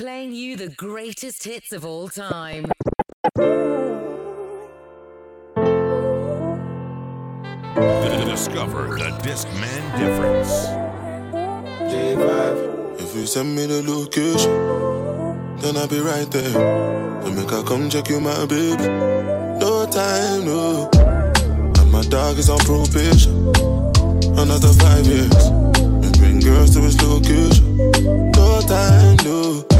playing you the greatest hits of all time. Discover the Discman difference. J5. If you send me the location, then I'll be right there. And make I come check you, my baby. No time, no. And my dog is on probation. Another five years. And bring girls to his location. No time, no.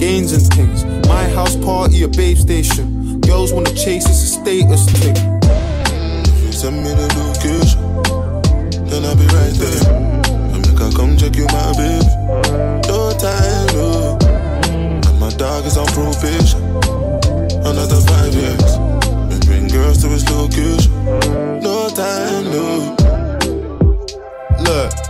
gains and things. My house party, a babe station. Girls wanna chase, it's a status thing. If you send me the location, then I'll be right there. And make I come check you, my baby. No time, no. And my dog is on probation. Another five years. And bring girls to his location. No time, no. Look,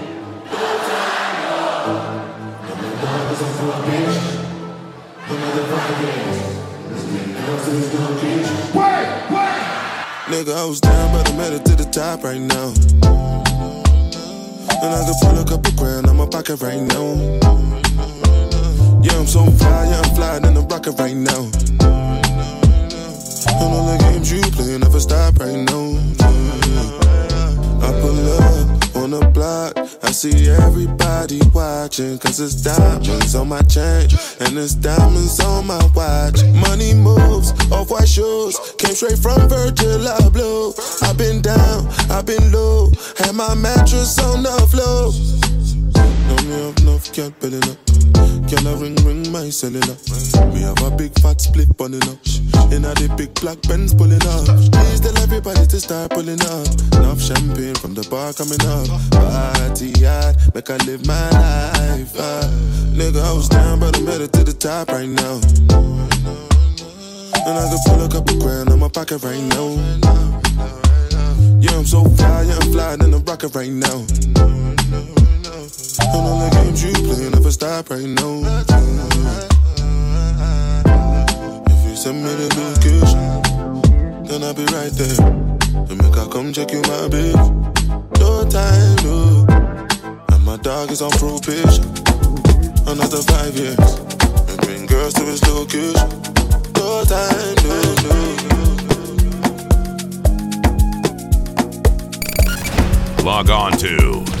Nigga, I was down, but I made it to the top right now. And I could pull a couple grand out my pocket right now. Yeah, I'm so fly, yeah, I'm flying in the rocket right now. And all the games you play never stop right now. I pull up on the block, I see everybody watching. Cause it's diamonds on my chain, and it's diamonds on my watch. Money moves, off white shoes, came straight from Virgil Abloh. I've been down, I've been low, had my mattress on the floor. Me have enough, can't building up. Can I ring, ring my cellular? Me have a big fat split bunning up. In a the big black Benz pulling up. Please tell everybody to start pulling up. Enough champagne from the bar coming up. Party hard, make I live my life. Uh. Nigga, I was down, but I'm headed to the top right now. And I could pull a couple grand on my pocket right now. Yeah, I'm so fly, yeah, I'm flying in the rocket right now. And all the games you play never stop right now. If you send me the location, then I'll be right there. Make I come check you, my. No time, no. And my dog is on probation. Another five years. And bring girls to his location. No time, no, no. Log on to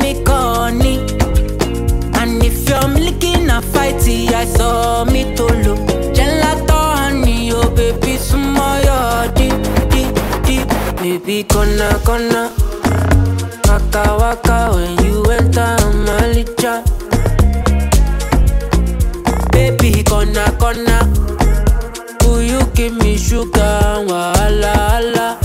fighty, I saw me to look. Gelato honey, oh baby, sumo your deep, deep, deep. Baby, gonna. Waka waka when you enter my licha. Baby, gonna, gonna. Will you give me sugar? Wahala, hala.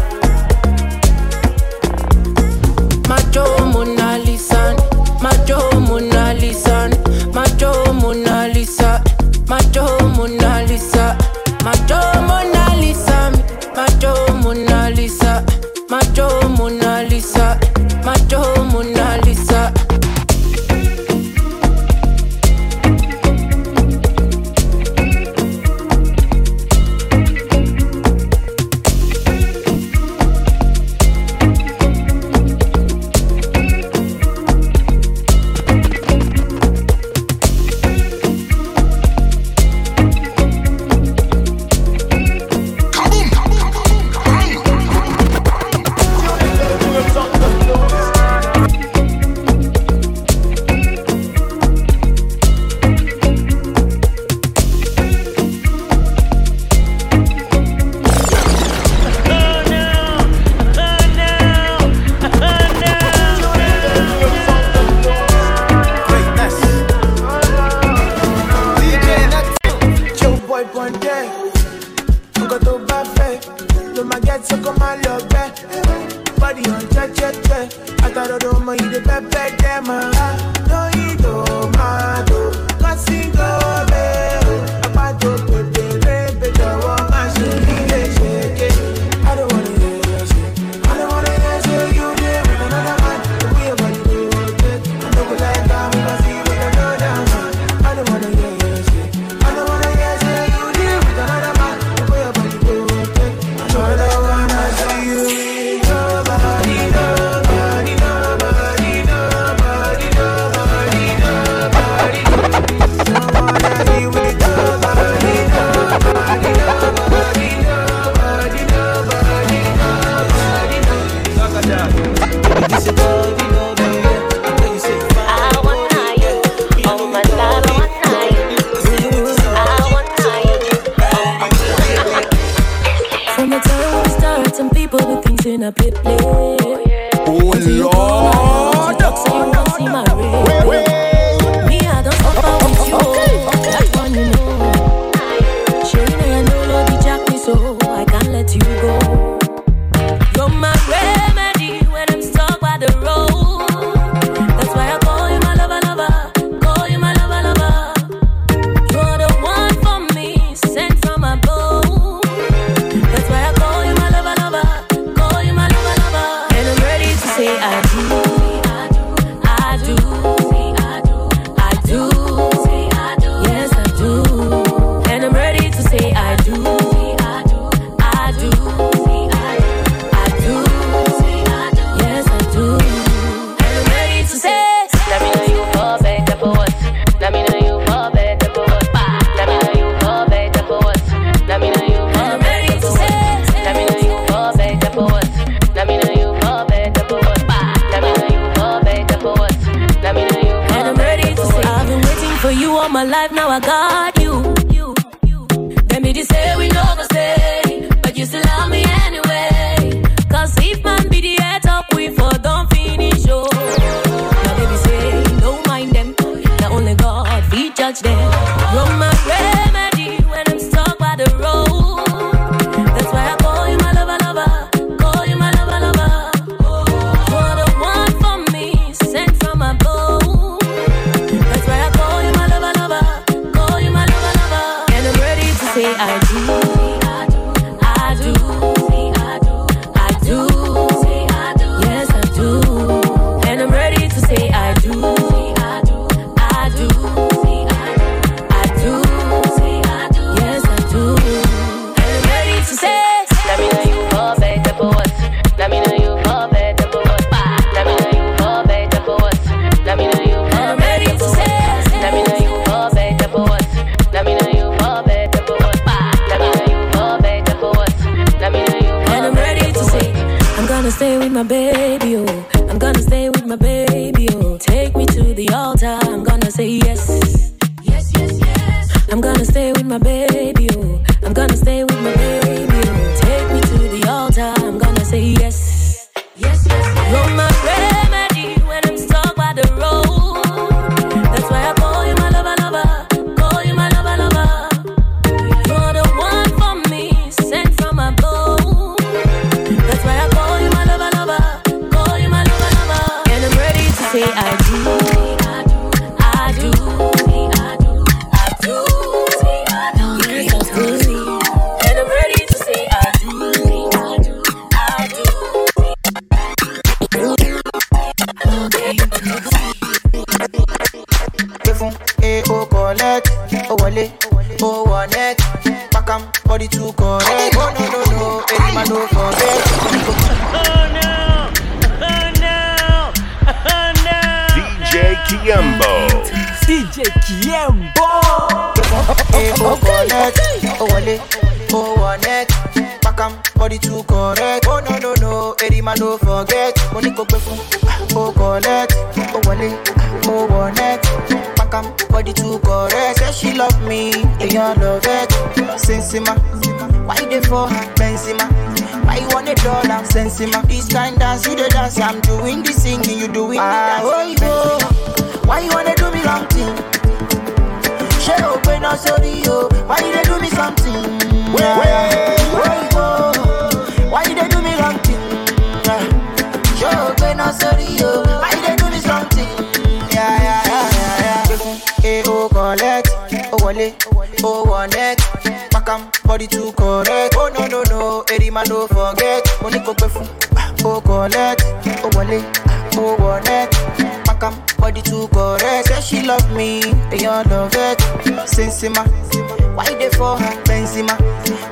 Benzema?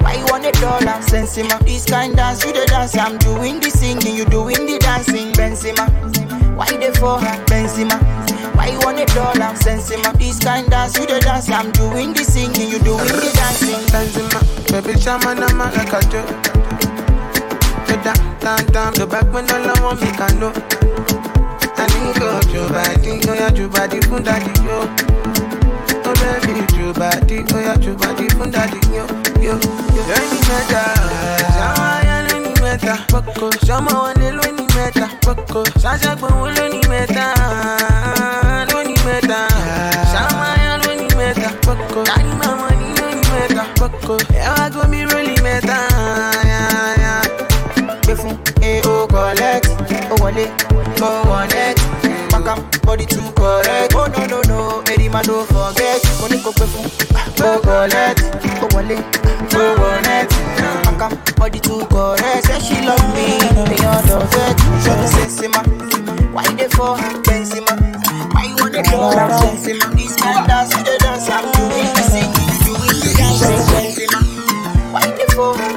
Why you want a dollar? Sensima, this kind dance you the dance. I'm doing the singing, you doing the dancing. Benzema, why they for her Benzema? Why you want a dollar? Sensima, this kind dance you the dance. I'm doing the singing, you doing the dancing. Benzema, baby chama na ma like joke. The down, down, down, the back when all I want me can know. I need to body, oh to body, fun daddy, yo. Oh baby, to body, oh yeah, to body, fun daddy, yo, yo, yo. Any meta, sama ya leni meta, poko, sama wane leni meta, poko, sasa kwa leni meta, leni meta, sama ya leni meta, poko, kani mama ni leni meta, poko, ewa go mi really meta, yeah, yeah. Fún eh oh collect, oh wale, oh neck. Back am, body too correct. Oh no no no, every man don't forget. Me, they all love it. Show me sensima, why they her Benzema? Why you kind dance you doing the singing, you doing the why they for? Her?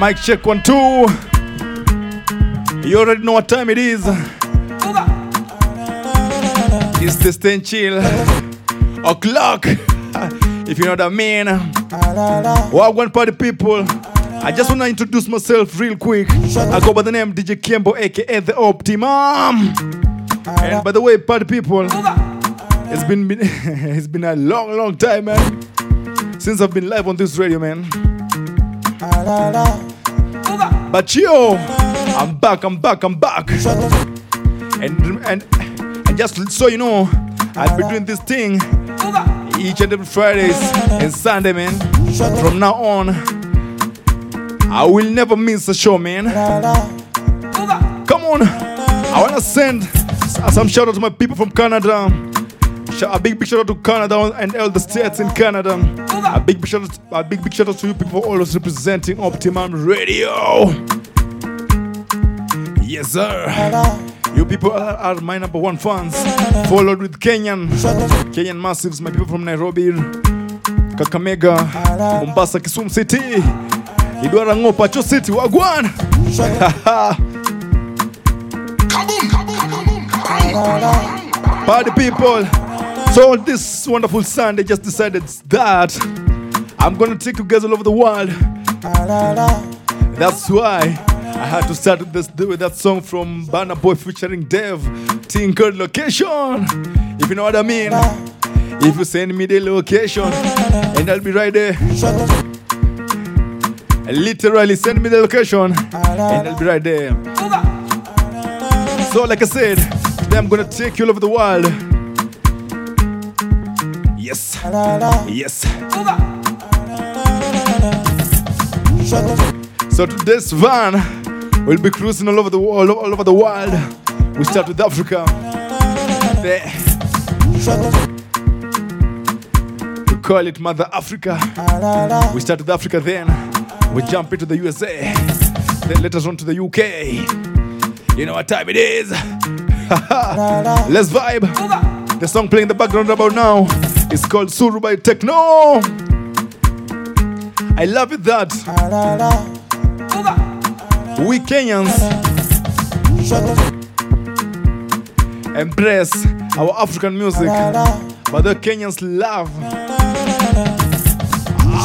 Mic check one two. You already know what time it is. It's the stand chill o'clock. If you know what I mean. Wagwan party people. I just wanna introduce myself real quick. I go by the name DJ Kembo, aka the Optimum. And by the way, party people, it's been it's been a long, long time, man, since I've been live on this radio, man. But yo, I'm back, I'm back, I'm back. And and and just so you know, I'll be doing this thing each and every Fridays and Sunday, man. From now on, I will never miss a show, man. Come on, I wanna send some shout out to my people from Canada. A big big shout out to Canada and all the states in Canada. A big big shout out, a big big shout out to you people always representing Optimum Radio. Yes, sir. You people are, are my number one fans. Followed with Kenyan, Kenyan massives, my people from Nairobi, Kakamega, Mombasa, Kisumu City, Idwara Ngo, Pacho City, Wagwan. Party people. So on this wonderful Sunday, just decided that I'm gonna take you guys all over the world. That's why I had to start with, this, with that song from Burna Boy featuring Dev, Tinker Location. If you know what I mean. If you send me the location, and I'll be right there. Literally send me the location, and I'll be right there. So, like I said, today I'm gonna take you all over the world. Yes. Yes. So today's van will be cruising all over the world, all over the world. We start with Africa. There. We call it Mother Africa. We start with Africa, then we jump into the USA, then let us on to the UK. You know what time it is? Let's vibe. The song playing in the background about now is called Suru by Tekno. I love it that we Kenyans embrace our African music, but the Kenyans love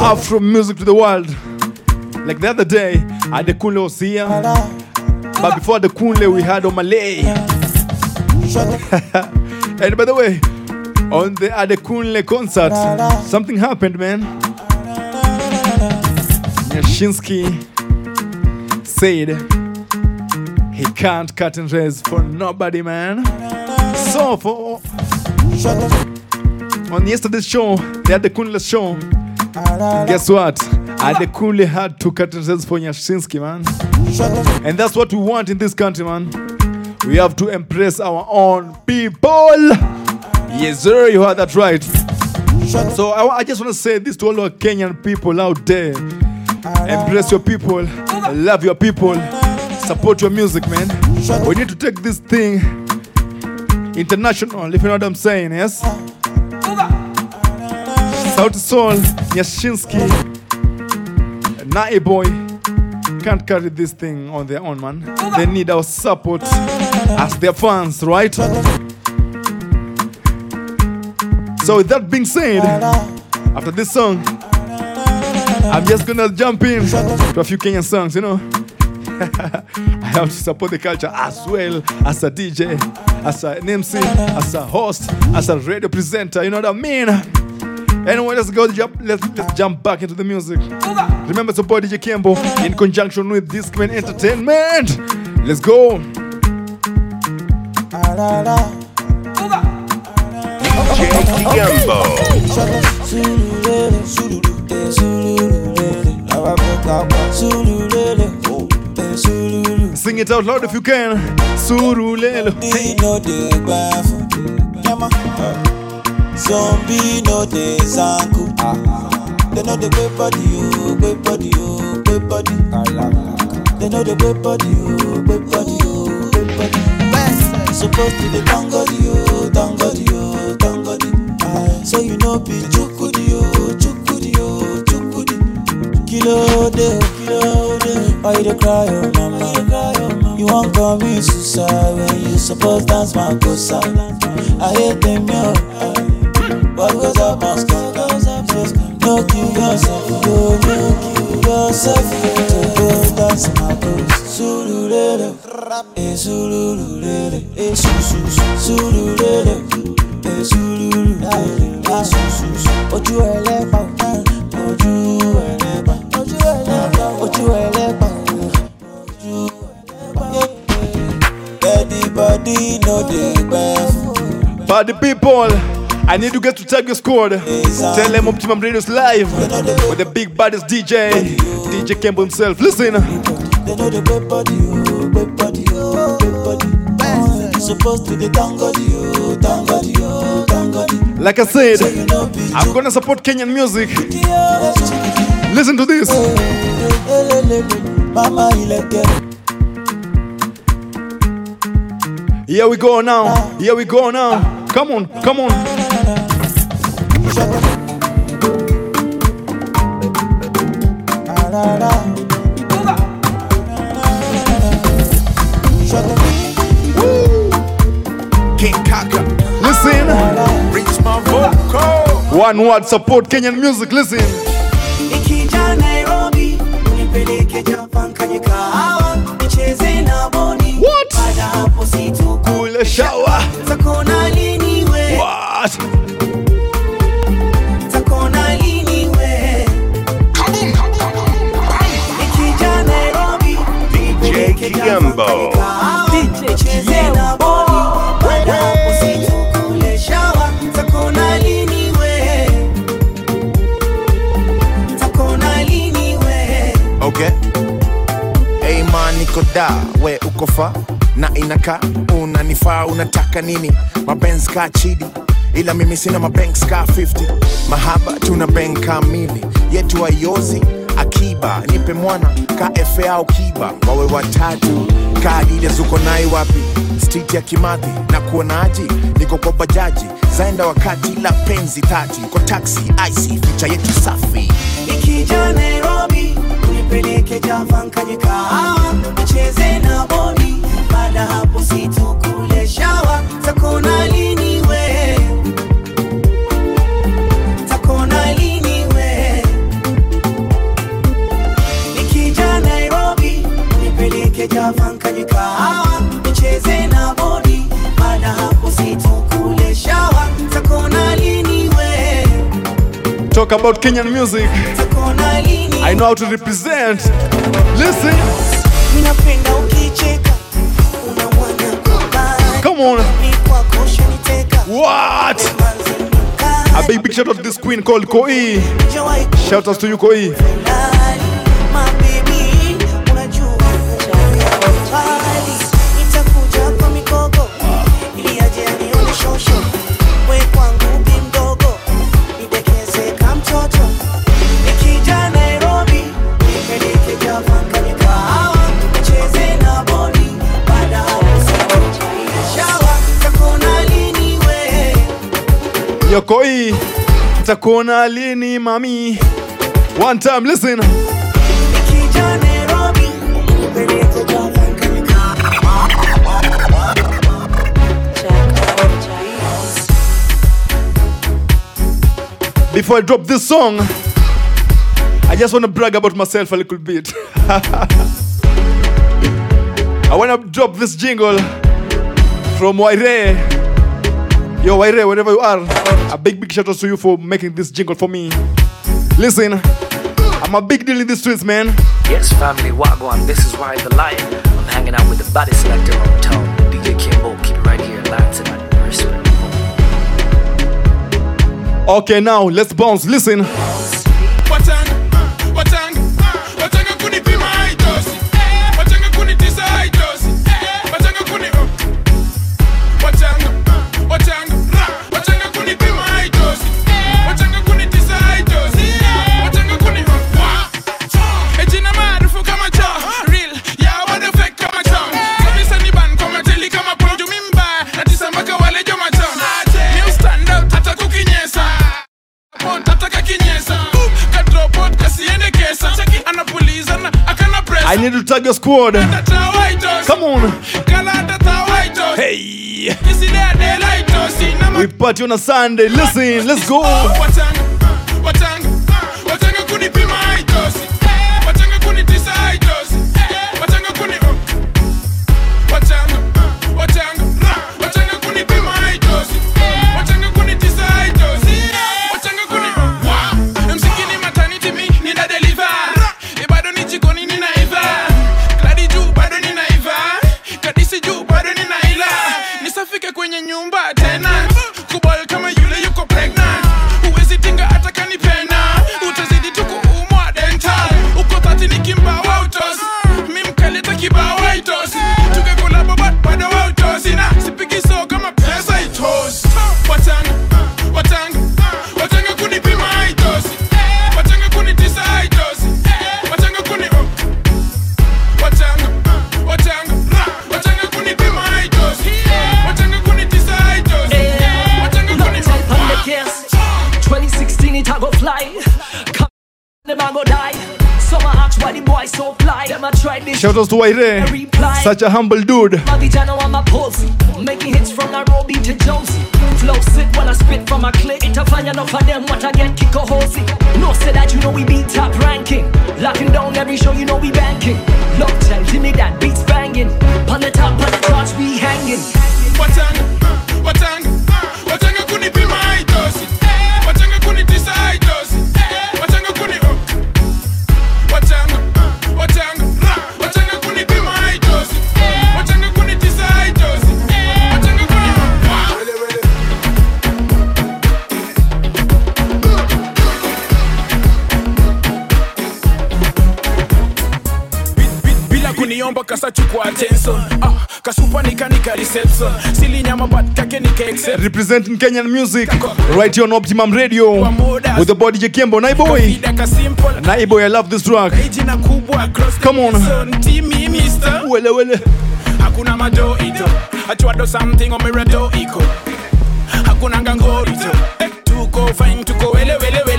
Afro music to the world. Like the other day, Adekunle was here, but before Adekunle, we had Omah Lay. and by the way, on the Adekunle concert, something happened, man. Nyashinsky said he can't cut and raise for nobody, man. So for on yesterday's show, the Kunle show. Guess what? Adekunle had to cut and raise for Nyashinsky, man. And that's what we want in this country, man. We have to embrace our own people. Yes, sir, you heard that right. So I, I just want to say this to all our Kenyan people out there. Embrace your people, love your people, support your music, man. We need to take this thing international, if you know what I'm saying, yes? Sauti Sol, Nyashinsky, Naiboi can't carry this thing on their own, man. They need our support as their fans, right? So, with that being said, after this song, I'm just gonna jump in to a few Kenyan songs, you know. I have to support the culture as well as a DJ, as an MC, as a host, as a radio presenter, you know what I mean? Anyway, let's go jump, let's, let's jump back into the music. Remember to support DJ Kembo in conjunction with Discman Entertainment. Let's go. Ah, Sing it out loud if you can. Yama. Zombie no zanku. Ah. They know the body, oh, body, oh, body. They know the body, oh, body, oh, body. Oh, supposed to tangodi, oh, tangodi. So you know be chukudi, oh, chukudi, oh, chukudi. Kilo de, kilo de. Why you dey cry, oh mama? You won't commit suicide when you supposed dance my cosa. I hate them, yo. What goes up must come. No kill yourself, yo, no kill yourself. To go dance my goes. Sululele, eh sululele, eh su su su. Sululele, eh eh. Ojú ẹlẹ́pà, ojú ẹlẹ́pà, ojú ẹlẹ́pà, the people, I need to get to your squad. Tell them Optimum Radio's live with the big baddest DJ, DJ Kembo himself. Listen. They know the great body, oh, great body, oh, great body. You supposed to the tangodi, oh, tangodi, oh, tangodi. Like I said, I'm gonna support Kenyan music. Listen to this. Here we go now. Here we go now. Come on, come on. One word support Kenyan music. Listen. Nikija Nairobi, nipeleke Japan kwenye kahawa, nicheze na boni. What? Baada hapo situ Kule shower. takona lini we? What? Niko da we uko na inaka unanifaa unataka nini? Mapenzi ka chidi ila mimi sina mabanks ka 50 mahaba tuna bank kamili yetu aiozi akiba nipe mwana ka fa au kiba. Wawe watatu zuko nai wapi? Street ya kimathi na kuonaji niko kwa bajaji. Zaenda wakati la penzi tati kwa taxi ic picha yetu safi. Ikija Nairobi unipeleke Java nkanye kahawa nicheze na bodi, baada hapo situkule shawa. Takona lini we? Takona lini we? Nikija Nairobi nipeleke Java nkanye nicheze na bodi, baada hapo situkule Talk about Kenyan music. I know how to represent. Listen. Come on. What? A big big shout out to this queen called Koi. Shout out to you, Koi. Yo, Koi. Takuona lini, mami. One time, listen. Before I drop this song, I just want to brag about myself a little bit. I want to drop this jingle from Waire. Yo, Wyre, wherever you are, a big, big shout out to you for making this jingle for me. Listen, I'm a big deal in the streets, man. Yes, family, Wagwan, this is Ride the Lion. I'm hanging out with the body selector on town, DJ Kimbo. Keep it right here, and respect. Okay, now let's bounce. Listen. I need to tag your squad. Come on. Hey. We party on a Sunday. Listen, let's go. Shout out to Wyre. Such a humble dude. Mavijana on my pulse Making hits from Nairobi to Jonesy Flow sick when I spit from my clip. Itafanya enough of them what I get kick a hosey No say that you know we be top ranking. Locking down every show you know we banking. Look tell Jimmy that beats banging bila kuniomba kasa chukua attention. Ah, kasupa nikanika reception. Silinyama but kake nika accept. Representing Kenyan music right here on Optimum Radio with the body Jekembo simple. Naiboy, I love this track. jina kubwa cross Come on. mister. Wele wele. Hakuna majo ito. Achwado something omeredo iko. Hakuna ngangorito tuko fine tuko wele wele wele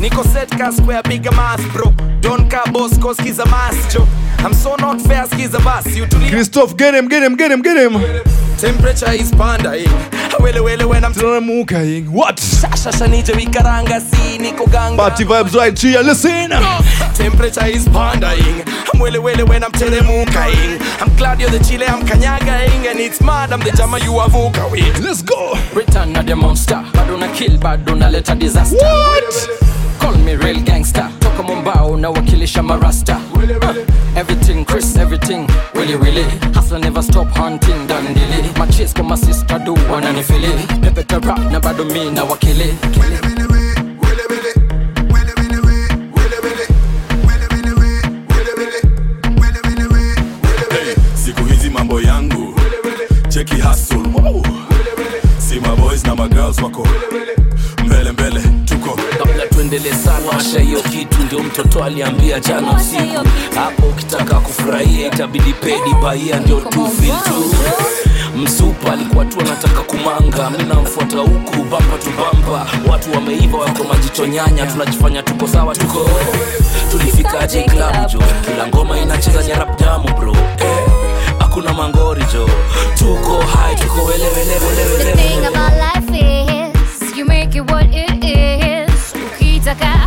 Nico set ka square bigger mass bro. Don cause skiza Joe I'm so not fair skiza You to Christoph, get him, get him, get him, get him. Temperature is pandering Wele wele when I'm Tunamuka What? Shasha nije wikaranga si niko ganga. Party vibes right here, listen. Temperature is pandering I'm wele wele when I'm telemukaing I'm glad you're the chile I'm kanyagaing And it's mad I'm the jama you avuka with Let's go. Return of the monster. Bado na kill bado naleta disaster. What? Call me real gangster. Toka Mombao na wakilisha marasta. Uh, Everything Chris everything. Really really Hustler never stop hunting dandili Machis kwa masista do wananifili Pepe rap na bado mi na wakili Hey, na wako. Mbele mbele tuko. Kabla tuendelee sana washa hiyo kitu ndio mtoto aliambia jana usiku. Hapo ukitaka kufurahia itabidi pedi baia ndio tu feel tu. Msupa alikuwa tu anataka kumanga mi huku bamba tu bamba. Watu wameiva wako majichonyanya tunajifanya tuko sawa tuko. Tulifikaje klabu kila ngoma inacheza nyarapdamu bro. Eh, hakuna mangori jo tuko hai tuko wele wele wele The wele thing about life is you make it what it is. Ukitaka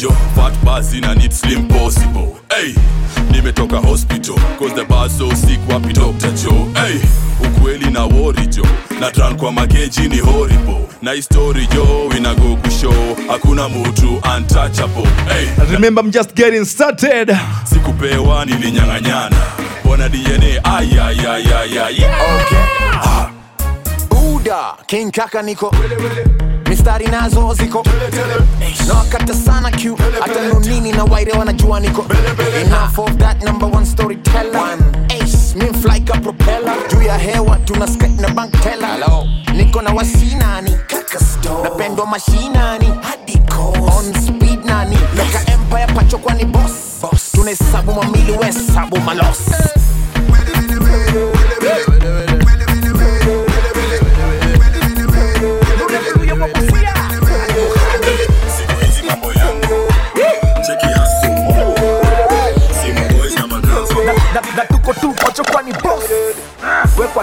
jo fat bas ina need slim possible. Hey, nimetoka hospital cause the bus so sick wapi dr joe? Hey, ukweli na wori jo na tran kwa mageji ni horrible. Na history jo inago kushow. Hakuna mtu untouchable. Hey, Remember, I'm just getting started. sikupewa nilinyang'anyana. Bona dna ayayayaya buda king kaka niko. Mistari nazo ziko. na wakata sana q. Hata nonini na waire wanajua niko. Enough of that number one storyteller. Ace min fly ka propeller. Juu ya hewa tuna skate na bank teller. Niko na wasinani. Napendwa mashinani. On speed nani? Leka empire pacho kwani boss? Tunahesabu mamili wesabu malos. na,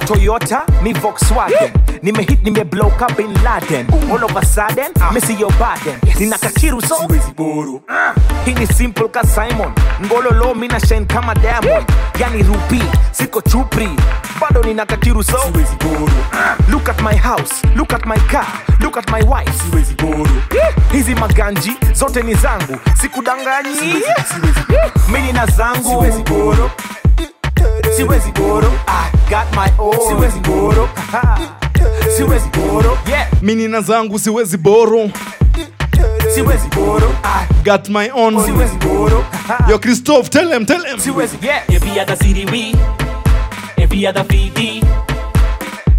toyota mi volkswagen. Nimehit nimeblow ka bin laden. All of a sudden misi yo baden nina kakiru so Ah, hii ni simple ka simon. Ngololo mina shine kama diamond. Yani rupi siko chupri. Bado nina kakiru so Ah, look at my house look at my car look at my wife. Eh, hizi maganji zote ni zangu. Sikudanganyi. Mini na zangu. Siwezi boro I got my own siwezi boro siwezi boro yeah Mini na zangu siwezi boro. siwezi boro I Got my own. siwezi boro Yo, Christophe, tell him, tell him. siwezi yeah Every other city we, every other VD.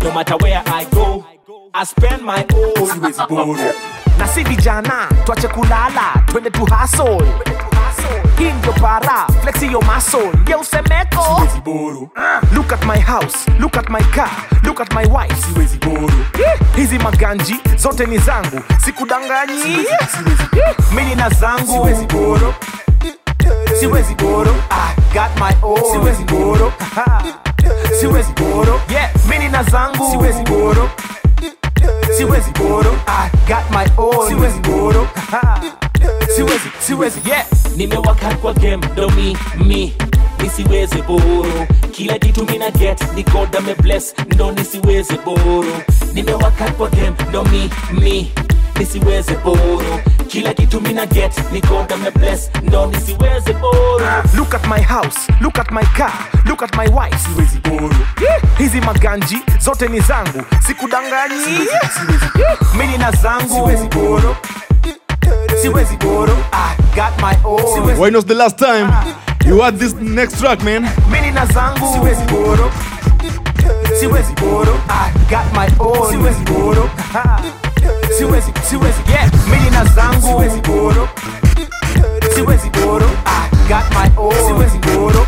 No matter where I go, I spend my own. Siwezi boro. na si vijana twache kulala twende tu hustle hii ndio para flexi yo muscle ya usemeko Ah, look at my house look at my car look at my wife. Eh, hizi maganji zote ni zangu. Sikudanganyi. Mini na zangu. Siwezi boro I got my own. Siwezi boro siwezi boro yeah. Mini na zangu. Siwezi boro siwezi boro I got my own. Siwezi boro siwezi siwezi. Yeah. Nimewaka kwa game ndo mi nisiweze boro kila kitu mina get ni god ame bless ndo nisiweze boro nimewaka kwa game ndo mi nisiweze boro kila kitu mina get ni god amebless ndo nisiweze boro look at my house look at my car look at my wife. Siwezi boro hizi maganji zote ni zangu. Sikudanganyi. Mimi na zangu. Siwezi boro When was the last time you had this next track, man? mini na zangu siwezi boro i got my own siwezi boro siwezi siwezi yeah mini na zangu siwezi boro siwezi boro i got my own siwezi boro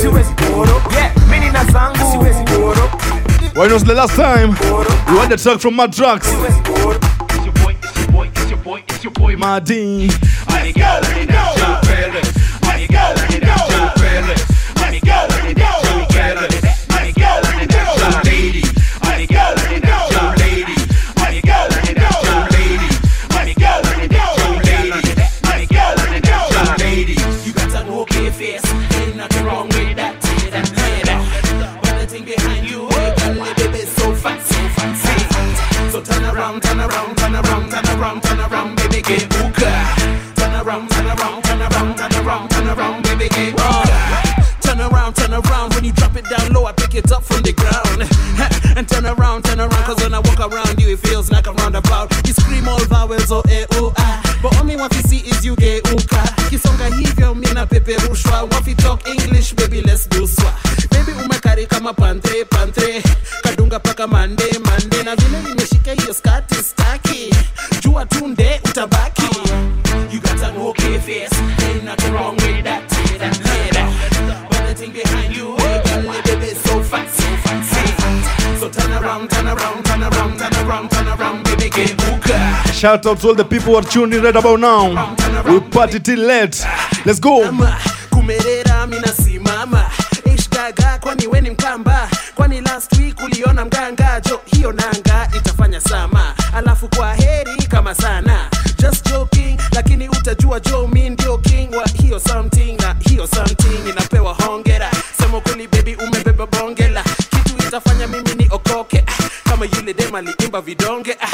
siwezi boro yeah mini na zangu siwezi boro When was the last time you had a track from Madtraxx? Madin. You up from the ground. and turn around, turn around. Cause when I walk around you, it feels like a roundabout. You scream all vowels, oh, eh, oh, ah. But only what you see is you get uka. Kisonga hivyo, mina peperushwa. What you talk English, baby, let's do swa. Baby, umekari kama pantre, pantre. Kadunga paka mande, mande. Na vile nimeshika hiyo skati, staki. Jua tunde, Shout out to all the people who are tuning in right about now. We party till late. Let's go. kumerera minasimama ishgaga kwani weni mkamba? Kwani last week uliona mganga? Jo hiyo nanga itafanya sama. Alafu kwa heri kama sana. Just joking lakini utajua jo mimi ndio king wa hiyo something na hiyo something inapewa hongera. Sema kweli baby umebeba bongela. Kitu itafanya mimi ni okoke ah, kama yule dem aliimba vidonge. Ah,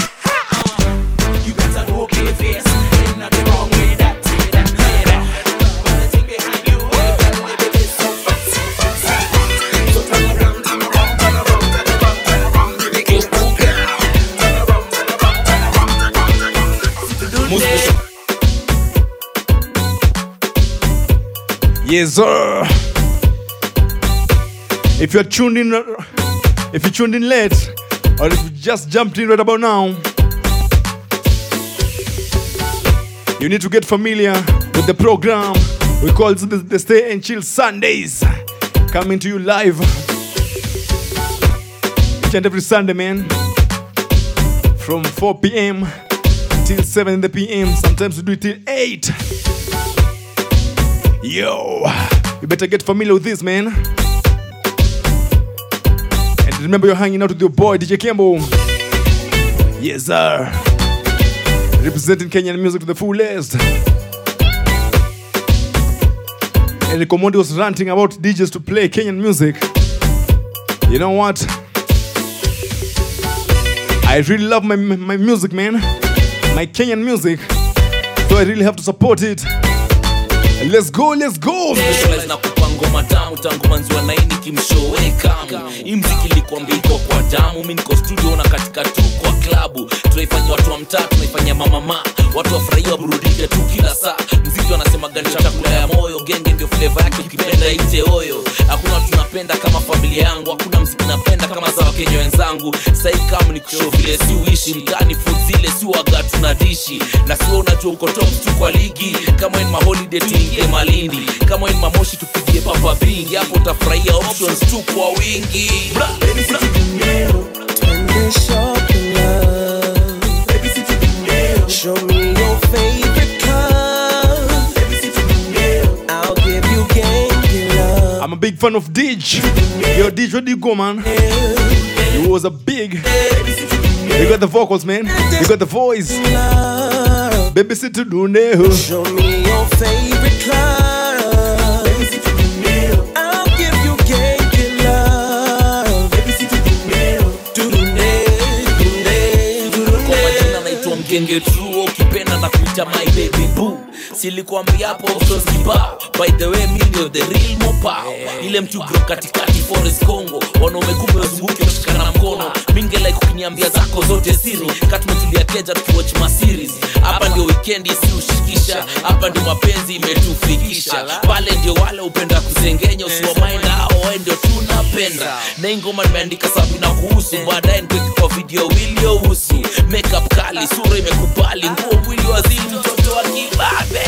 Yes, sir. If you're tuned in, if you tuned in late, or if you just jumped in right about now, you need to get familiar with the program. We call it the, the Stay and Chill Sundays, coming to you live each and every Sunday, man, from 4 p.m. till 7 in the p.m. Sometimes we do it till 8. Yo, you better get familiar with this, man. And remember, you're hanging out with your boy DJ Kembo. Yes, sir. Representing Kenyan music to the fullest. And Komondi was ranting about DJs to play Kenyan music. You know what? I really love my, my music, man. My Kenyan music. So I really have to support it. Let's go, let's go. Ngoma tamu tangu manzi wa naini kimshowekamu hii mziki ilikuambia iko kwa damu. Mi niko studio na katika tu kwa klabu. Tunaifanya watu wa mtaa tunaifanya mamama watu wafurahia waburudike tu kila saa. Mziki wanasema gani chakula ya moyo. Genge ndio fleva yake ukipenda ite oyo. Hakuna tunapenda kama familia yangu. Hakuna mziki napenda kama za wakenya wenzangu. Sahii kamu ni kushow vile si uishi. Mtani fuzile zile si waga tunadishi na siwa unajua uko top tu kwa ligi. Kama in maholiday tuingie malindi. Kama in mamoshi tupigie bingi hapo utafurahia options tu kwa wingi Bra, bra. Tender shopping love. Show me your favorite color. I'll give you gangy love. I'm a big fan of Dij. Yo, Dij, where do you go, man? He was a big. You got the vocals, man. You got the voice. Baby, sit to do Show me your favorite color. genge tu ukipenda na kuita my baby boo silikuambia hapo kibao by the way mi ndio the real mopao ile mtu gro katikati forest congo. Wanaume kumbe wazunguki washikana mkono. Mingelai kukiniambia zako zote siri. Katumetulia keja tukiwatch maseries hapa ndio wikendi si ushikisha. Hapa ndio mapenzi imetufikisha. Pale ndio wale upenda kuzengenya usiwamaenda ao tunapenda. Na ingoma nimeandika sabu na kuhusu baadaye nikuweke kwa video wiliohusu makeup kali sura imekubali. Nguo mwili wazili mtoto wa kibabe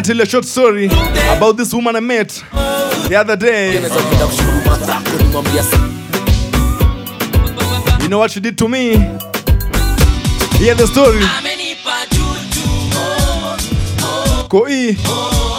To tell a short story about this woman I met the other day. You know what she did to me? Hear the story. Koi.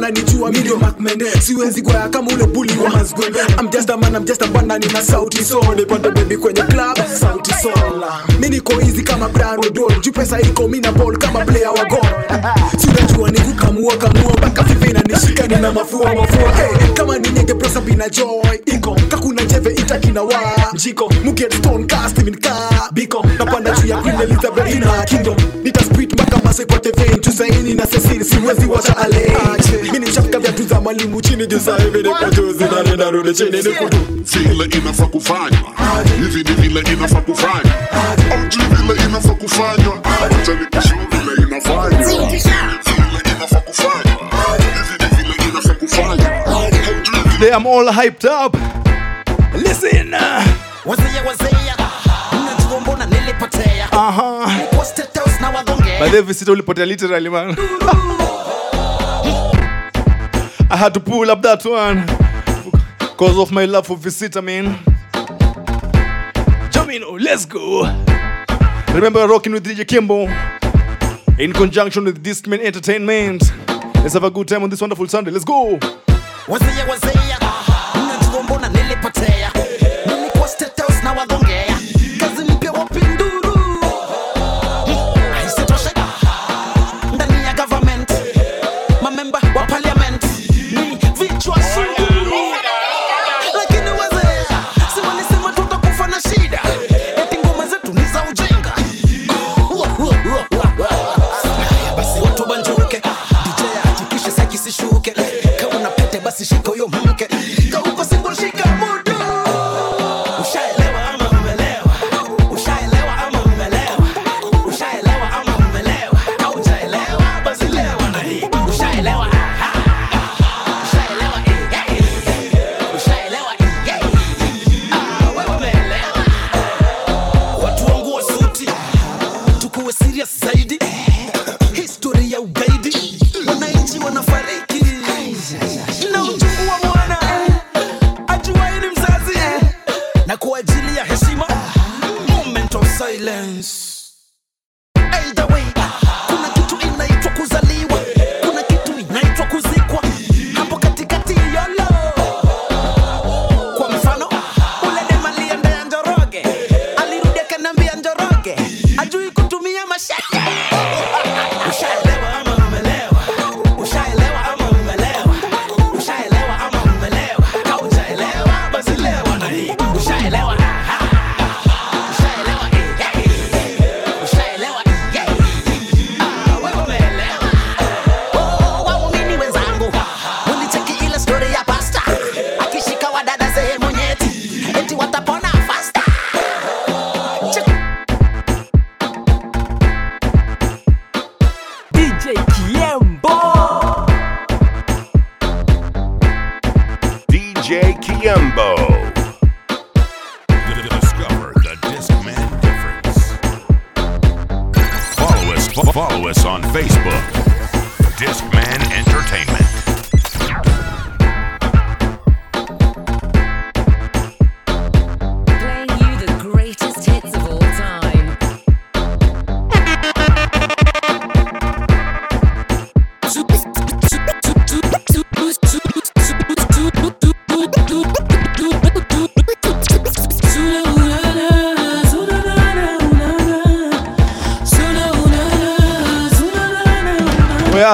Wananijua mi ndio Mark Mende. Siwezi kwaya kama ule bully wa Mazgwembe I'm just a man, I'm just a banda nina sauti so nipande baby kwenye club sauti so mimi niko easy kama Brian Rodol juu pesa iko mimi na ball kama player wa gol si unajua ni kukamua kamua mpaka fifa inanishika nina mafua mafua. Hey, kama ni nyenge prosa bina joy. Iko kakuna jeve itakina wa. Jiko muget stone cast min ka biko napanda juu ya Queen Elizabeth ina kingdom. Nita spit ipate vein tusaini na sesiri siwezi wacha ale. Mi ni chapka vya tuza mwalimu chini juu saa hivi niko juzi na nenda rudi chini ni kutu vile inafaa kufanywa. Hivi ni vile inafaa kufanywa. Auju vile inafaa kufanywa. Acha nikushu vile inafanywa. Vile inafaa kufanywa. Hivi ni vile inafaa kufanywa. Today I'm all hyped up. Listen. wazee wazee unajua mbona nilipotea. Aha. Way, visita ulipotea literally, man. I had to pull up that one cause of my love for Visita, man. Jomino, let's go. Remember rocking with DJ Kimbo in conjunction with Discman Entertainment. Let's have a good time on this wonderful Sunday. Let's go. wazee wazee unajua mbona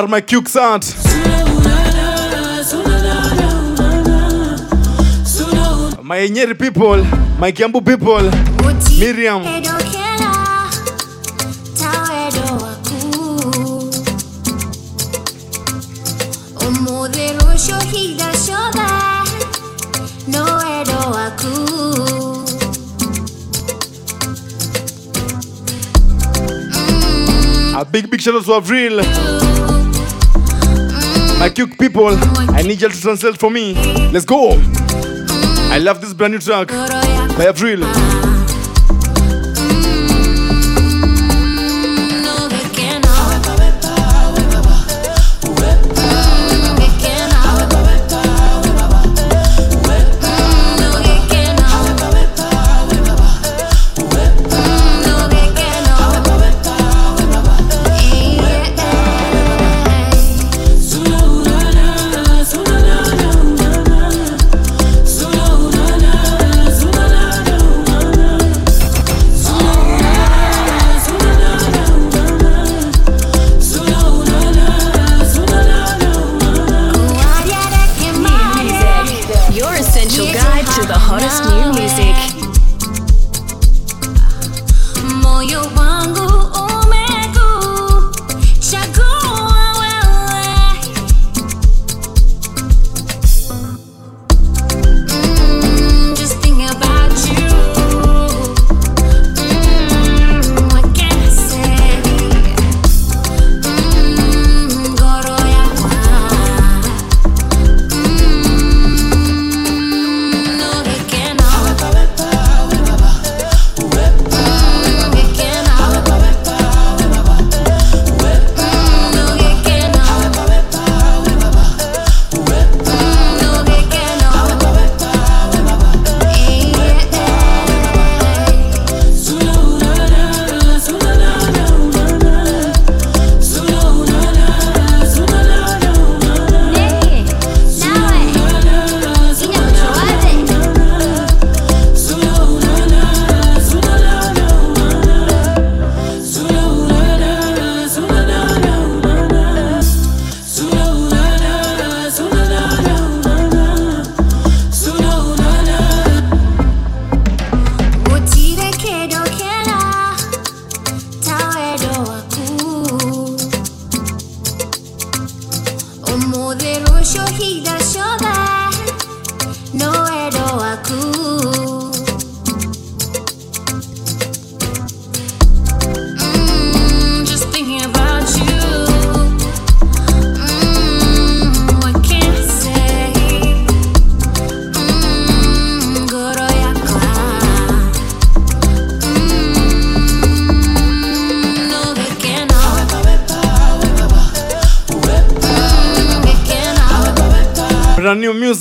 Are my at? My Nyeri people, my Kiambu people, Miriam. A big, big shout out to. My cute people, I need you to translate for me. Let's go. I love this brand new track by Avril.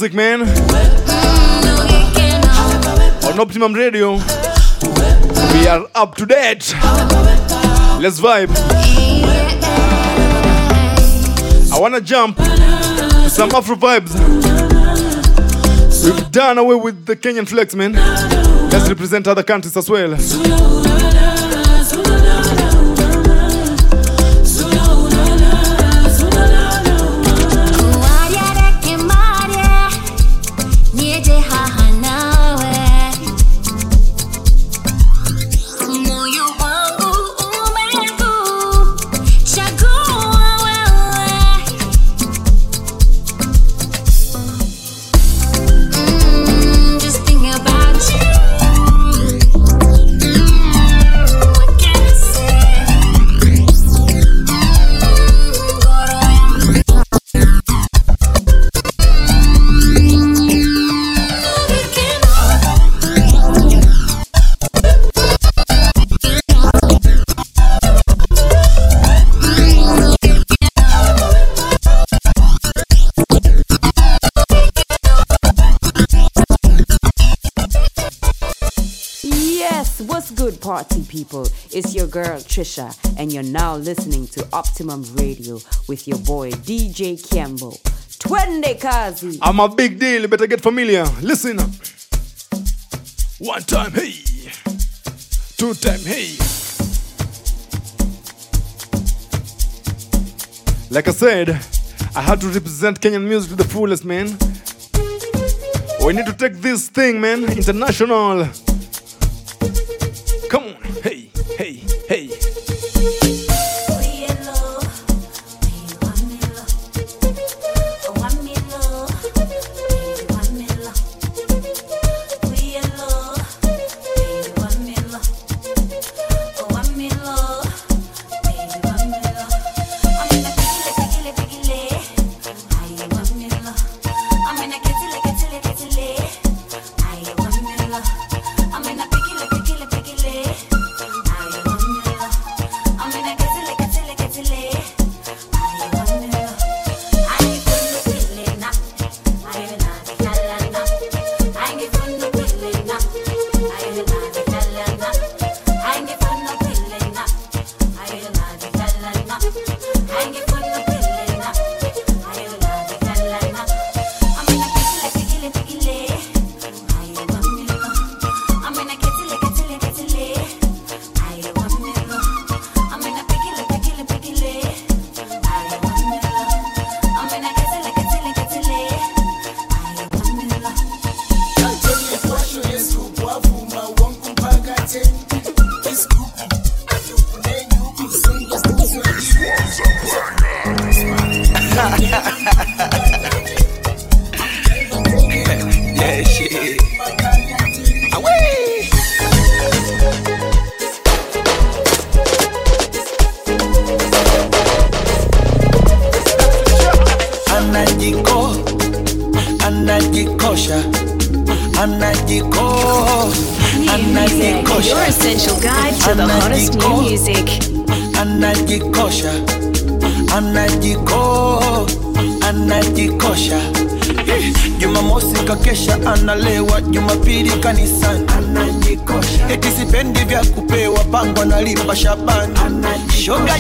Music, man. On Optimum Radio. We are up to date. Let's vibe. I wanna jump some Afro vibes. We've done away with the Kenyan flex, man. Let's represent other countries as well. People? It's your girl Trisha, and you're now listening to Optimum Radio with your boy DJ Campbell. Twende Kazi. I'm a big deal. You better get familiar. Listen. Up. One time, hey. Two time, hey. Like I said, I had to represent Kenyan music to the fullest, man. We need to take this thing, man, international.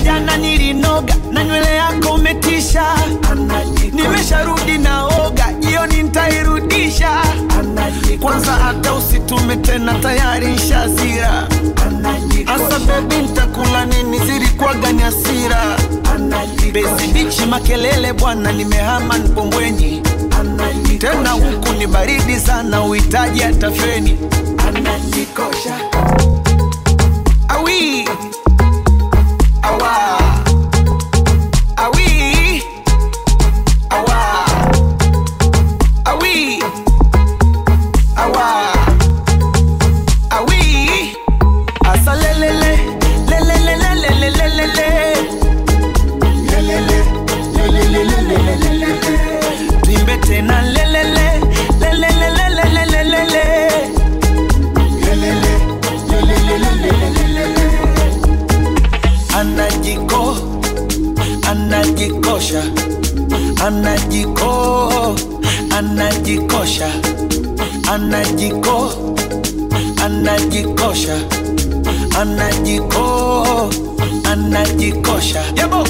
Jana nilinoga na nywele yako umetisha, nimesharudi naoga, jioni nitairudisha. Kwanza hata usitume tena, tayari nshazira. Asa bebi, ntakula nini? Zilikwaga ni hasira. Bezi bichi makelele bwana, nimehama Mbombweni tena huku ni baridi sana, uhitaji hata feni. Ananikosha awi awa anajiko anajikosha anajiko anajikosha. Yabo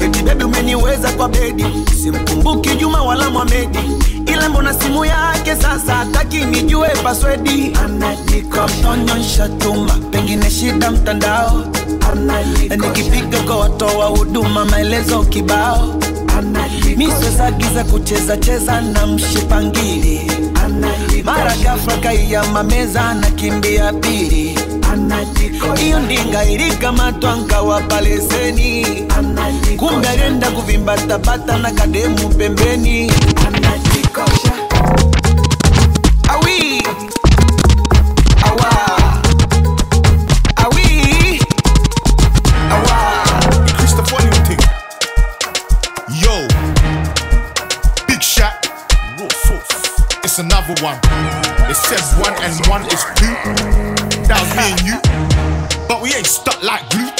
eti bebi umeniweza kwa bedi simkumbuki juma wala mwamedi ila mbona simu yake sasa taki nijue paswedi anajikonyonsha tuma pengine shida mtandao. Nikipiga kwa watoa huduma maelezo kibao miso za giza kucheza cheza na mshipangili. Mara ghafla kaiya mameza na kimbia pili. Iyo ndinga ilikamatwa nkawa paleseni. Kumbe alienda kuvimbatabata na kademu pembeni. Anajikosha. It says one and one is two. That was me and you. But we ain't stuck like glue.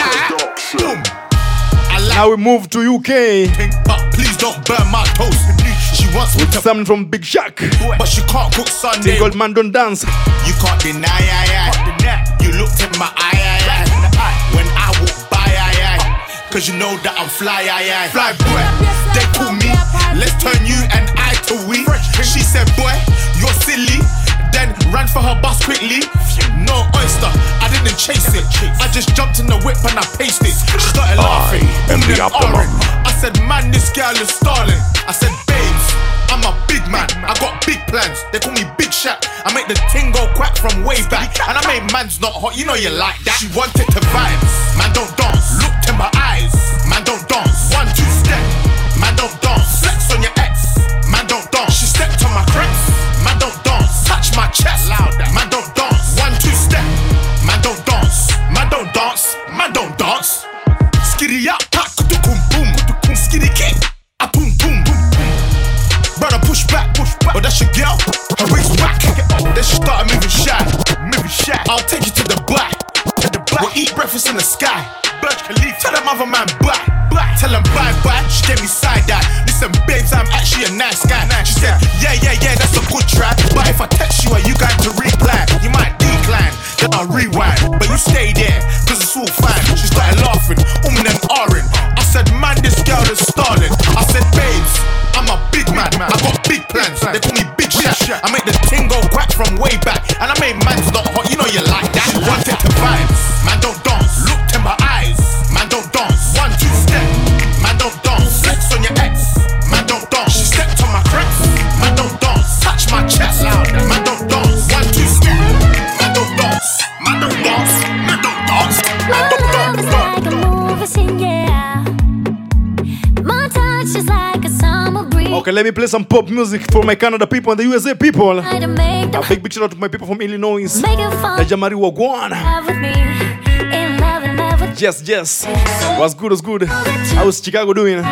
Ah, boom. I like Now we move to UK. but please don't burn my toast. She wants me With to, something from Big Shaq. but she can't cook Thing Sunday. called Man Don't Dance. You can't deny, I, I. You looked in my eye, eye, eye. When I walk by, eye, eye. Cause you know that I'm fly, eye, eye. Fly boy, they call me. Let's turn you and I to we. She said, boy, you're silly. Then ran for her bus quickly. No oyster, I didn't chase it. I just jumped in the whip and I paced it. She started laughing. am the optimum. I said, man, this girl is stalling. I said, babes, I'm a big man. I got big plans. They call me Big Shaq. I make the ting go quack from way back. And I make man's not hot. You know you like that. She wanted to vibes. Man, don't dance. Looked in my eyes. Man, don't dance. One, two, Touch my chest. Louder. Man, don't dance. One, two, step. Man, don't dance. Man, don't dance. Man, don't dance. Skitty up, pack, kum boom, skitty kick, a boom boom boom. Brother push back, push back. Oh, that's your girl. Her waist back. Then she started moving shy, moving shy. I'll take you to the back, to the back. We'll eat breakfast in the sky. Burj Khalifa. Tell them other man bye, bye. Tell them bye bye. She gave me side eye. Listen, babes, I'm actually a nice guy. She said, yeah, yeah, yeah, that's if I text you, are you going to reply? You might decline. Then I'll rewind. But you stay there, cause it's all fine. She started laughing, umming and ahhing. I said, man, this girl is stalling. I said, babes, I'm a big man. I got big plans. They call me Big Shaq. I make the ting go quack from way back. And I made man's not hot. You know you like Okay, let me play some pop music for my Canada people and the USA people. Try to make A big big shout out to my people from Illinois. Make it fun. The Jamari Wagwan. love with me. In love and love with Yes, yes. What's good, what's good. How's Chicago doing?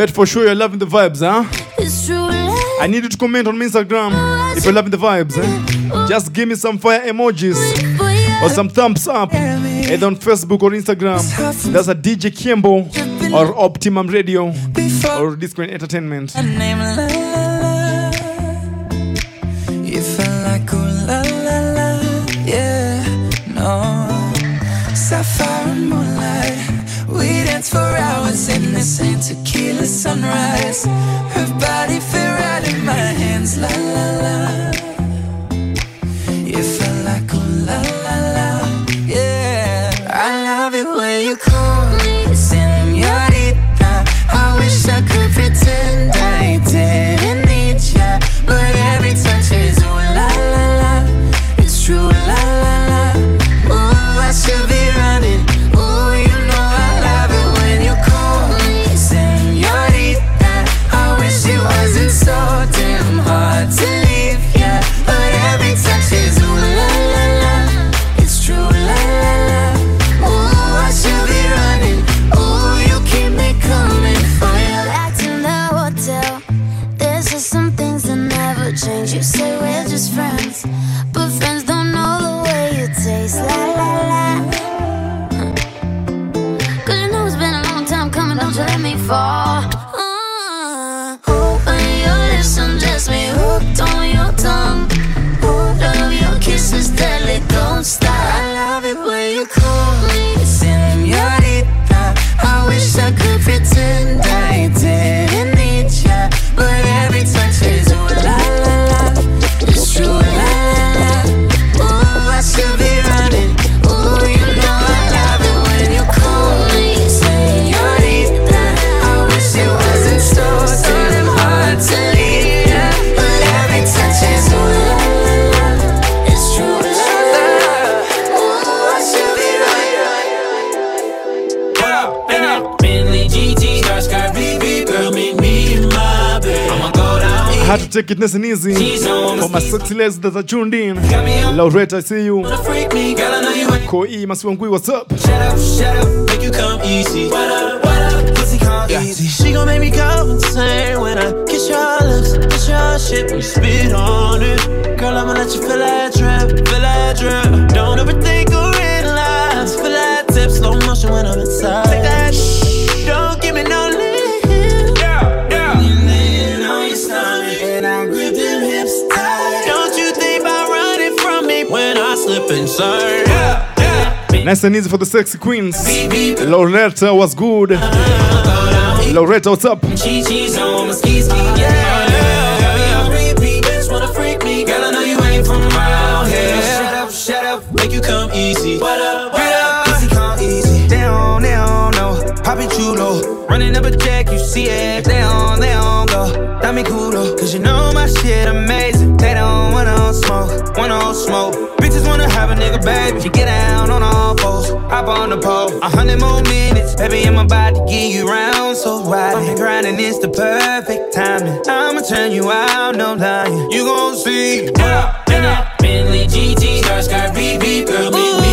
Bet for sure you're loving the vibes, huh? I need you to comment on my Instagram if you're loving the vibes. Eh? Just give me some fire emojis or some thumbs up, either on Facebook or Instagram. That's a DJ Kimbo or Optimum Radio or Discord Entertainment. In the tequila sunrise. Her body fit right in my hands, la la la. Take it nice and easy for my sexy ladies that are tuned in. Laurette, I see you. Freak me, girl, I know. Koi Masiwangui, what's up? Shut up, shut up, make you come easy. What up, what up, pussy come easy. She gon' make me go insane when I kiss your lips, kiss your shit, we spit on it. Girl, I'ma let you feel that Nice and easy for the sexy queens. Loretta was good. Loretta, what's up? Cheese, cheese on my ski ski, yeah. Got me on repeat, bitch wanna freak me. Girl, I know you ain't from around here. Shut up, shut up, make you come easy. What up, what up? Pussy come easy. They don't, they don't know. Poppy chulo. Running up a check, you see it. They don't, they don't go. Dame culo. Cause you know my shit amazing. They don't want no smoke, want no smoke. Bitches wanna have a nigga, baby. You get down on the pole. A hundred more minutes. Baby, I'm about to get you round. So right. I'm grinding, it's the perfect timing. I'ma turn you out, no lying. You gon' see. Yeah, yeah. Bentley GT, skirt, skirt, BB, girl, meet me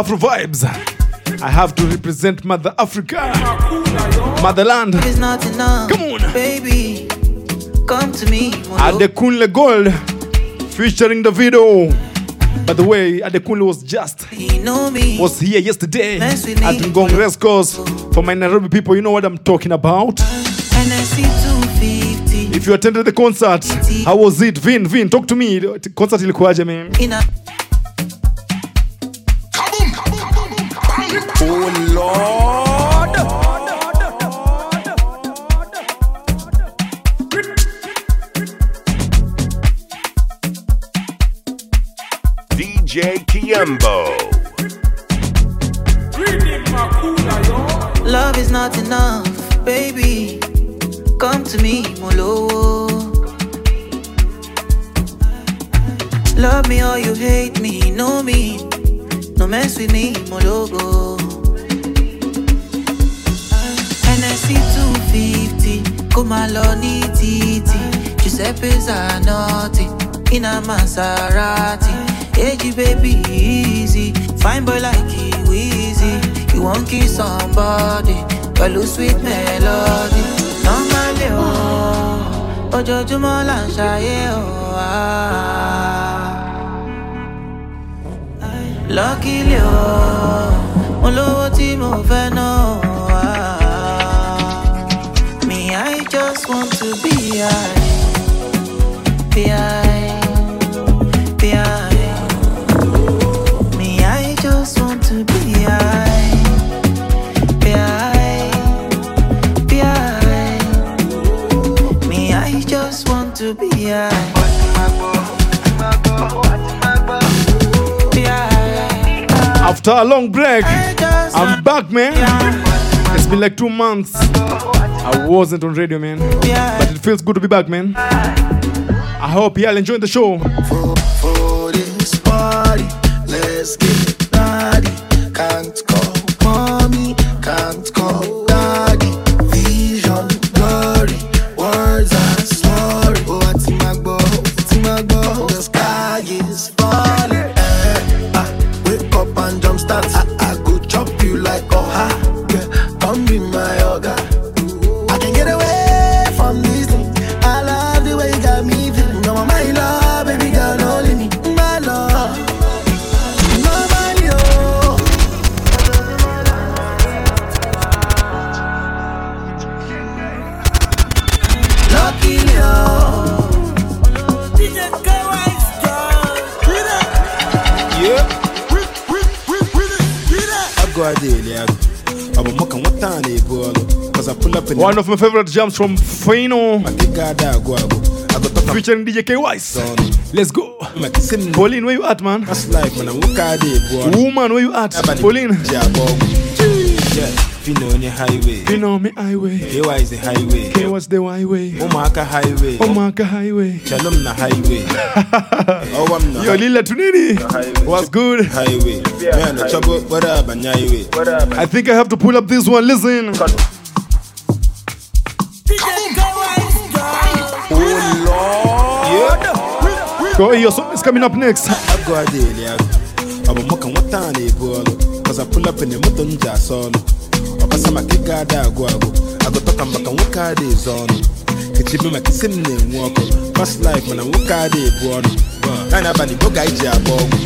Afro vibes. I have to represent Mother Africa, Motherland. It's not enough. Come on. Baby, come to me. Oh Adekunle Gold featuring Davido. By the way, Adekunle was just me. was here yesterday at Ngong Course. For my Nairobi people, you know what I'm talking about. If you attended the concert, how was it? Vin, Vin, talk to me. Concert ilikuwaje, man? Oh Lord. DJ Kiembo. Love is not enough, baby. Come to me, Molo. Love me or you hate me, know me. No mess with me, Mologo. 250, come along, titi. Giuseppe Zanotti, in a Maserati. Hey, baby, easy. Fine boy like Weezy. You won't kiss somebody, but lose sweet melody. Normally, oh, ojoojúmọ́ là ń ṣayé oh. ah. Luckily, oh, mo tí mo fẹ́ ná want to be high, be high, be high. Me, I just want to be high, be high. Me, I just want to be. After a long break, I'm back, man. Been like two months. I wasn't on radio, man. But it feels good to be back, man. I hope y'all enjoying the show. For this party, let's get One of my favorite jams from Phyno Gada ago ago. featuring DJ Kaywise. Let's go. Pauline, where you at, man? That's life, man. I'm working hard, boy. Woman, where you at? Pauline. Phyno on the highway. Phyno me highway. Kewa is the highway. K was the highway. Omaka highway. Omaka highway. Shalom na highway. oh, I'm na Yo, Lila Tunini. What's good? highway. Man, trouble, what up, highway. I think I have to pull up this one. Listen. Go, song is coming up next. Ago adeli ago. Abo moka nwata na-ebu ọlụ. Cause I pull up in the moto nji asa ọnụ. Ọbasa maka ịga ada agụ agụ. Agụtọka maka nwoke ada ezo ọnụ. Kechibe maka isi m na-enwu ọkụ. Fast life mana nwoke ada ebu ọnụ. Ya na abalị boga iji agba ọgwụ.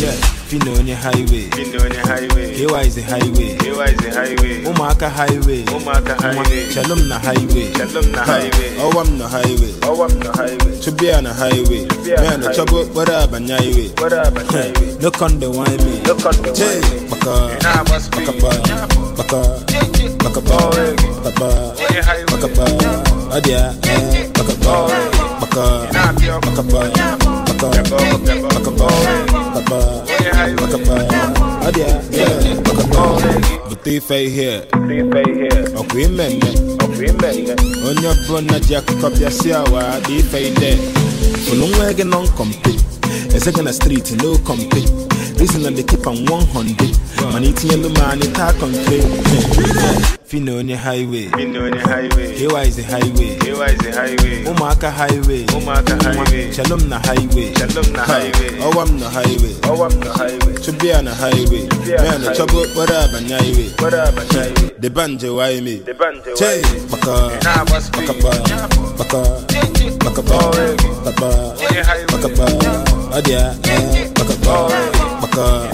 Yeah, Phyno onye highway. Kewa is the highway. Ụmụaka highway. Nwa, Shalom na highway. Ha, Ọwa m na highway. Chubia na highway. Man, the trouble, what up, and highway. Look on the wine. Me. Jay, baka, baka ba, baka, baka ba, baka, baka ba, adia, eh, baka ba, baka, baka ba, baka, baka ba, baka, baka ba, adia, yeah, baka ba. Bute ife here, ọkụ imemme, onye ọbụla ji akụkọ bịa si awa dị ife ide. Fụlụ nwa gị nọ nkọmpe, eze gị na street no kompe. Reason and the keep on 100. Man, eating yellow man, it talk on clay. Phyno on your highway. Phyno on your highway. Here is the highway. Here is the highway. Umaka highway. Umaka highway. Shalom na highway. Shalom na highway. Oh, I'm highway. Oh, I'm highway. On the highway. be on Man, the the trouble, what up, and highway. Up, and highway. The banjo, why me? The banjo, Che, why me? baka, what's baka ba, baka, baka ba, baka, baka ba, adia, eh, eh,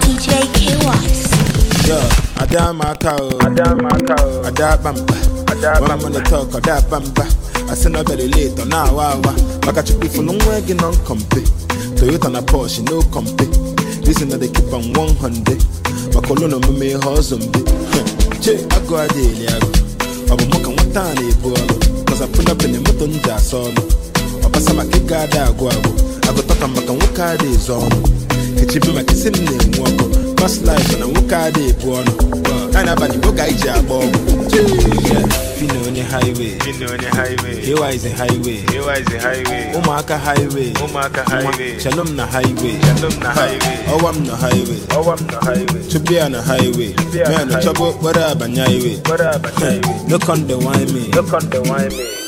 DJ Kaywise. Bamba. When talk, ada bamba. Say no very late on now, wow, wow. Maka chupi for no working on compe. Toyota na Porsche, no compe. Listen that they keep on 100. Makolono me me husband. Che, I go a daily, I go. Abu moka watani bolo. Cause I pull up in the motor nja solo. Wapasa makika da agwago. I go talk mbaka nwoka de zono. Kechibi makisi nne mwako. Past life na nwoka de buono. Nana bani boga iji agbogo. Phyno on the highway. Phyno on the highway. Here is the highway. Here is the highway. Umaka highway. Umaka highway. Shalom na highway. Shalom na highway. Oh, I'm the highway. Oh, I'm the highway. To be on the highway. be on Man, the the trouble, what up, highway. Up, and highway. Look on the wine me. Look on the wine me.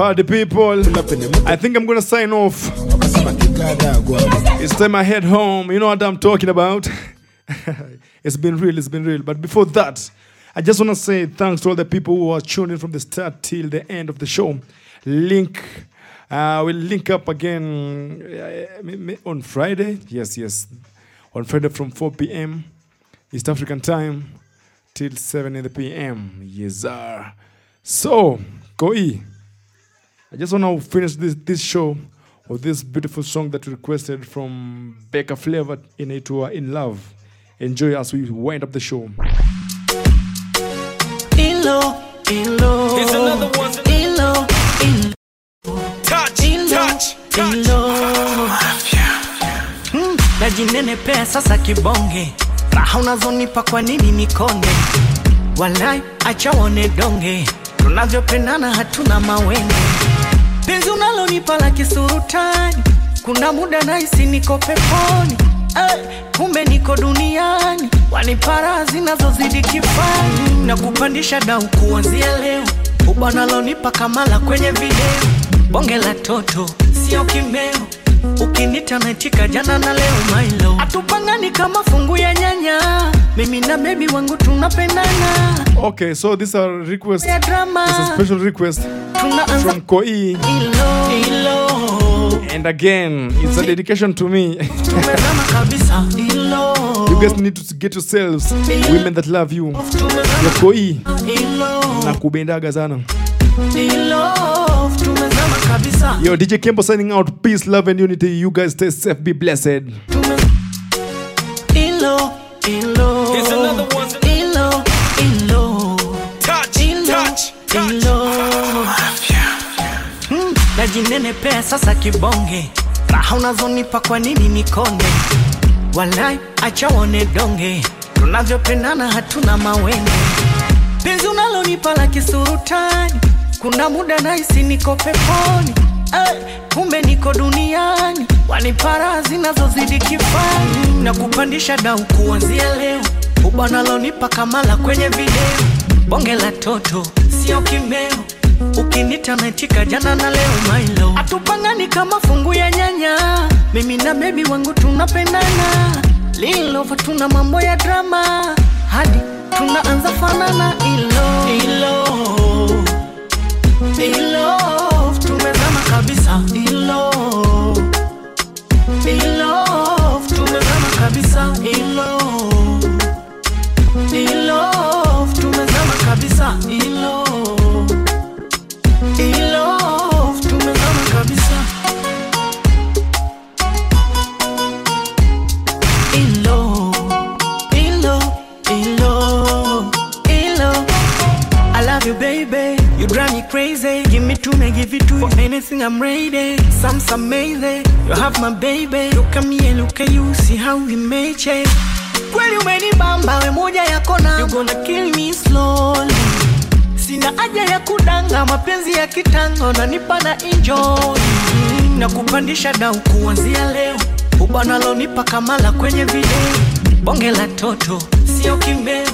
Party people, I think I'm gonna sign off. It's time I head home. You know what I'm talking about. it's been real, it's been real. But before that, I just wanna say thanks to all the people who are tuning from the start till the end of the show. Link, uh, we'll link up again uh, on Friday. Yes, yes, on Friday from 4 p.m. East African time till 7 in the p.m. Yes, sir. So, Koi, I just want to finish this, this show with this beautiful song that we requested from Becca Flavor in it to In Love. Enjoy as we wind up the show. In love, in love. Here's another one. In love, in Touch, in low, touch, in love. Mm, najinenepea sasa kibonge raha unazonipa kwa nini nikonge walai acha wone donge tunavyopendana hatuna mawenge penzi unalonipa la kisurutani kuna muda nahisi niko peponi. Eh, kumbe niko duniani. Wanipara zinazozidi kifani. Na kupandisha dau kuanzia leo. Ubwanalonipa kamala kwenye video. Bonge la toto sio kimeo ukinita naitika jana na leo mailo atupangani kama fungu ya nyanya. Mimi na bebi wangu tunapendana. Okay, so this are request. ya It's a special request from Koi. And again, it's a dedication to me. you guys need to get yourselves women that love you. Koi. Na kubendaga sana. ilo kabisa Yo, DJ Kempo signing out. Peace, love, and unity. You guys stay safe. Be blessed. ilo ilo Here's another one. ilo ilo Touch, ilo touch, ilo Mm, najinenepea sasa kibonge raha unazonipa kwa nini nikonde walai achawone donge tunavyopendana hatuna mawenge penzi unalonipa la kisurutani kuna muda nahisi niko peponi. Eh, niko duniani. Wanipara zinazozidi kifani. Na kupandisha dau kuanzia leo. Ubanalonipa kamala kwenye video. Bonge la toto sio kimeo. Ukinita naitika jana na leo mailo atupangani kama fungu ya nyanya. Mimi na bebi wangu tunapendana. Lilova tuna mambo ya drama. Hadi tunaanza fanana ilo ilo ilo tumezama kudanga, mapenzi ya kitango nanipa na enjoy. Na kupandisha dau kuanzia leo, ubanalonipa kamala kwenye video, bonge la toto sio kimbeo,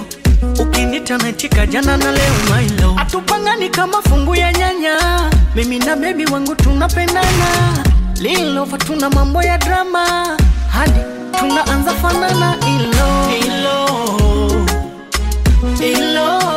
ukinita naitika jana na leo mailo, atupangani kama fungu ya nyanya, mimi na bebi wangu tunapendana, lilova tuna mambo ya drama. Hadi tunaanza fanana ilo ilo ilo